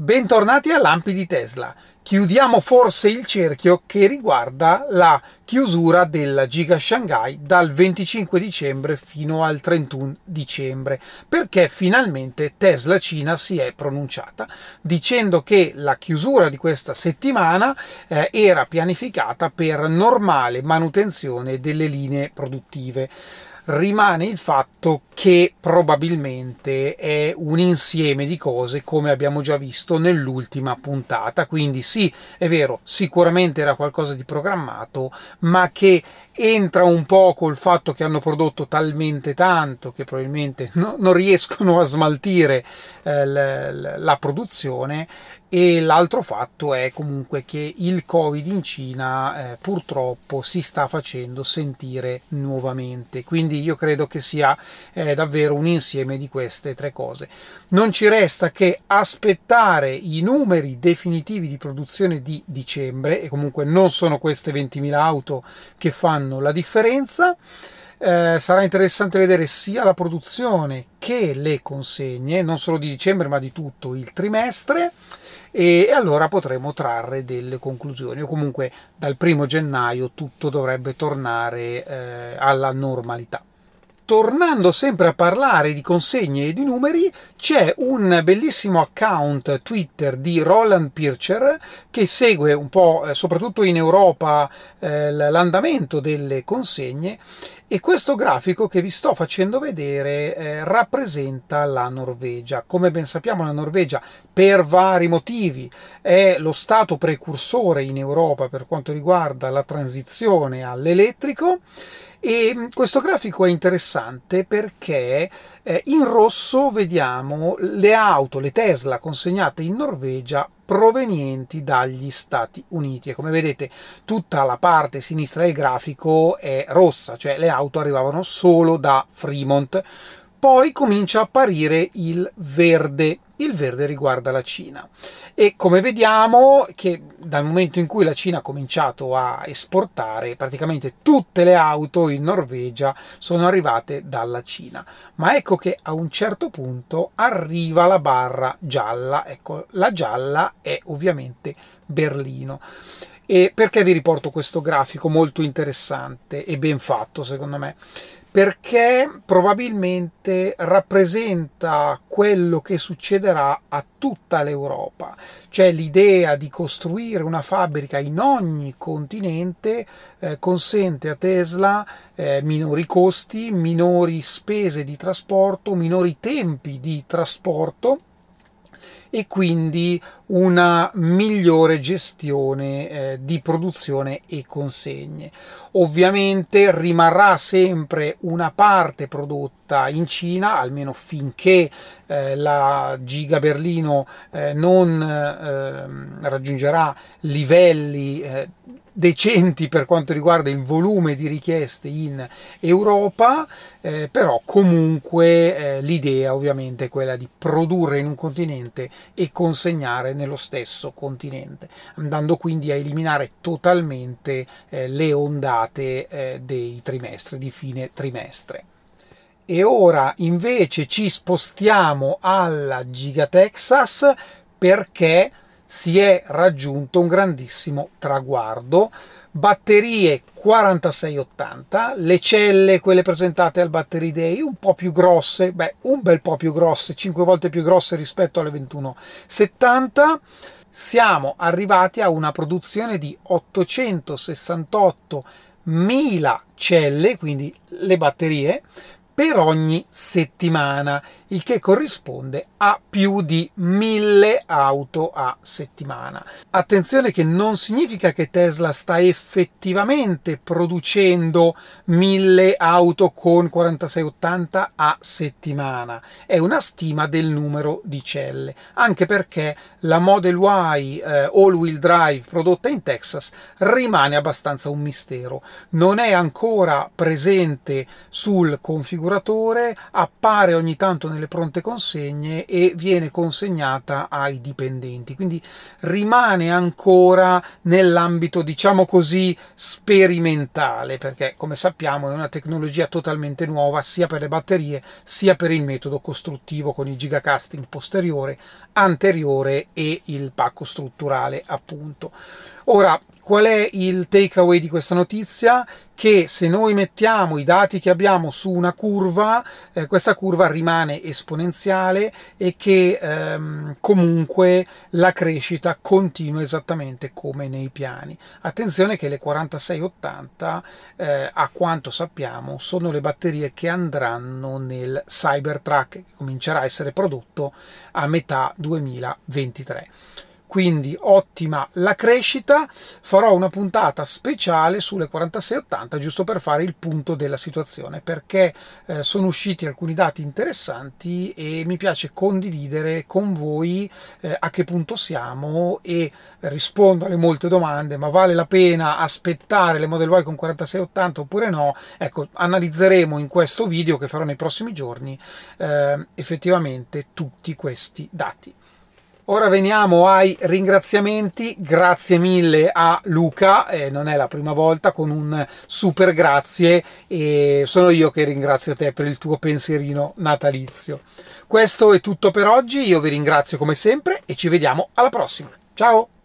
Bentornati a Lampi di Tesla. Chiudiamo forse il cerchio che riguarda la chiusura della Giga Shanghai dal 25 dicembre fino al 31 dicembre, perché finalmente Tesla Cina si è pronunciata dicendo che la chiusura di questa settimana eh, era pianificata per normale manutenzione delle linee produttive rimane il fatto che probabilmente è un insieme di cose come abbiamo già visto nell'ultima puntata. Quindi sì, è vero, sicuramente era qualcosa di programmato, ma che entra un po' col fatto che hanno prodotto talmente tanto che probabilmente no, non riescono a smaltire eh, la, la produzione e l'altro fatto è comunque che il covid in Cina eh, purtroppo si sta facendo sentire nuovamente. Quindi io credo che sia eh, davvero un insieme di queste tre cose. Non ci resta che aspettare i numeri definitivi di produzione di dicembre e comunque non sono queste 20.000 auto che fanno la differenza. Eh, sarà interessante vedere sia la produzione che le consegne non solo di dicembre ma di tutto il trimestre. E, allora potremo trarre delle conclusioni. O comunque dal primo gennaio tutto dovrebbe tornare eh, alla normalità. Tornando sempre a parlare di consegne e di numeri, c'è un bellissimo account Twitter di Roland Pircher che segue un po', eh, soprattutto in Europa, eh, l'andamento delle consegne e questo grafico che vi sto facendo vedere eh, rappresenta la Norvegia. Come ben sappiamo la Norvegia per vari motivi è lo stato precursore in Europa per quanto riguarda la transizione all'elettrico e mm, questo grafico è interessante perché eh, in rosso vediamo le auto, le Tesla consegnate in Norvegia provenienti dagli Stati Uniti e come vedete tutta la parte sinistra del grafico è rossa, cioè le auto arrivavano solo da Fremont. Poi comincia a apparire il verde il verde riguarda la Cina. E come vediamo che dal momento in cui la Cina ha cominciato a esportare praticamente tutte le auto in Norvegia sono arrivate dalla Cina. Ma ecco che a un certo punto arriva la barra gialla. Ecco la gialla è ovviamente Berlino. E perché vi riporto questo grafico molto interessante e ben fatto secondo me perché probabilmente rappresenta quello che succederà a tutta l'Europa, cioè l'idea di costruire una fabbrica in ogni continente eh, consente a Tesla eh, minori costi, minori spese di trasporto, minori tempi di trasporto e quindi una migliore gestione eh, di produzione e consegne. Ovviamente rimarrà sempre una parte prodotta in Cina, almeno finché eh, la Giga Berlino eh, non ehm, raggiungerà livelli eh, decenti per quanto riguarda il volume di richieste in Europa, eh, però comunque eh, l'idea ovviamente è quella di produrre in un continente e consegnare nello stesso continente, andando quindi a eliminare totalmente eh, le ondate eh, dei trimestri, di fine trimestre. E ora invece ci spostiamo alla Giga Texas perché si è raggiunto un grandissimo traguardo. Batterie 4680, le celle, quelle presentate al Battery Day, un po' più grosse, beh, un bel po' più grosse, 5 volte più grosse rispetto alle 2170. Siamo arrivati a una produzione di 868.000 celle, quindi le batterie, per ogni settimana, il che corrisponde a più di mille auto a settimana. Attenzione che non significa che Tesla sta effettivamente producendo mille auto con 4680 a settimana, è una stima del numero di celle, anche perché la Model Y eh, all-wheel drive prodotta in Texas rimane abbastanza un mistero, non è ancora presente sul configuratore configuratore, appare ogni tanto nelle pronte consegne e viene consegnata ai dipendenti. Quindi rimane ancora nell'ambito, diciamo così, sperimentale, perché come sappiamo è una tecnologia totalmente nuova sia per le batterie sia per il metodo costruttivo con il gigacasting posteriore, anteriore e il pacco strutturale appunto. Ora, qual è il takeaway di questa notizia? Che se noi mettiamo i dati che abbiamo su una curva, eh, questa curva rimane esponenziale e che ehm, comunque la crescita continua esattamente come nei piani. Attenzione che le 4680, eh, a quanto sappiamo, sono le batterie che andranno nel Cybertruck che comincerà a essere prodotto a metà 2023 quindi ottima la crescita. Farò una puntata speciale sulle 4680 giusto per fare il punto della situazione perché eh, sono usciti alcuni dati interessanti e mi piace condividere con voi eh, a che punto siamo e rispondo alle molte domande, ma vale la pena aspettare le Model Y con 4680 oppure no? Ecco, analizzeremo in questo video che farò nei prossimi giorni eh, effettivamente tutti questi dati. Ora veniamo ai ringraziamenti, grazie mille a Luca, eh, non è la prima volta con un super grazie e sono io che ringrazio te per il tuo pensierino natalizio. Questo è tutto per oggi, io vi ringrazio come sempre e ci vediamo alla prossima. Ciao!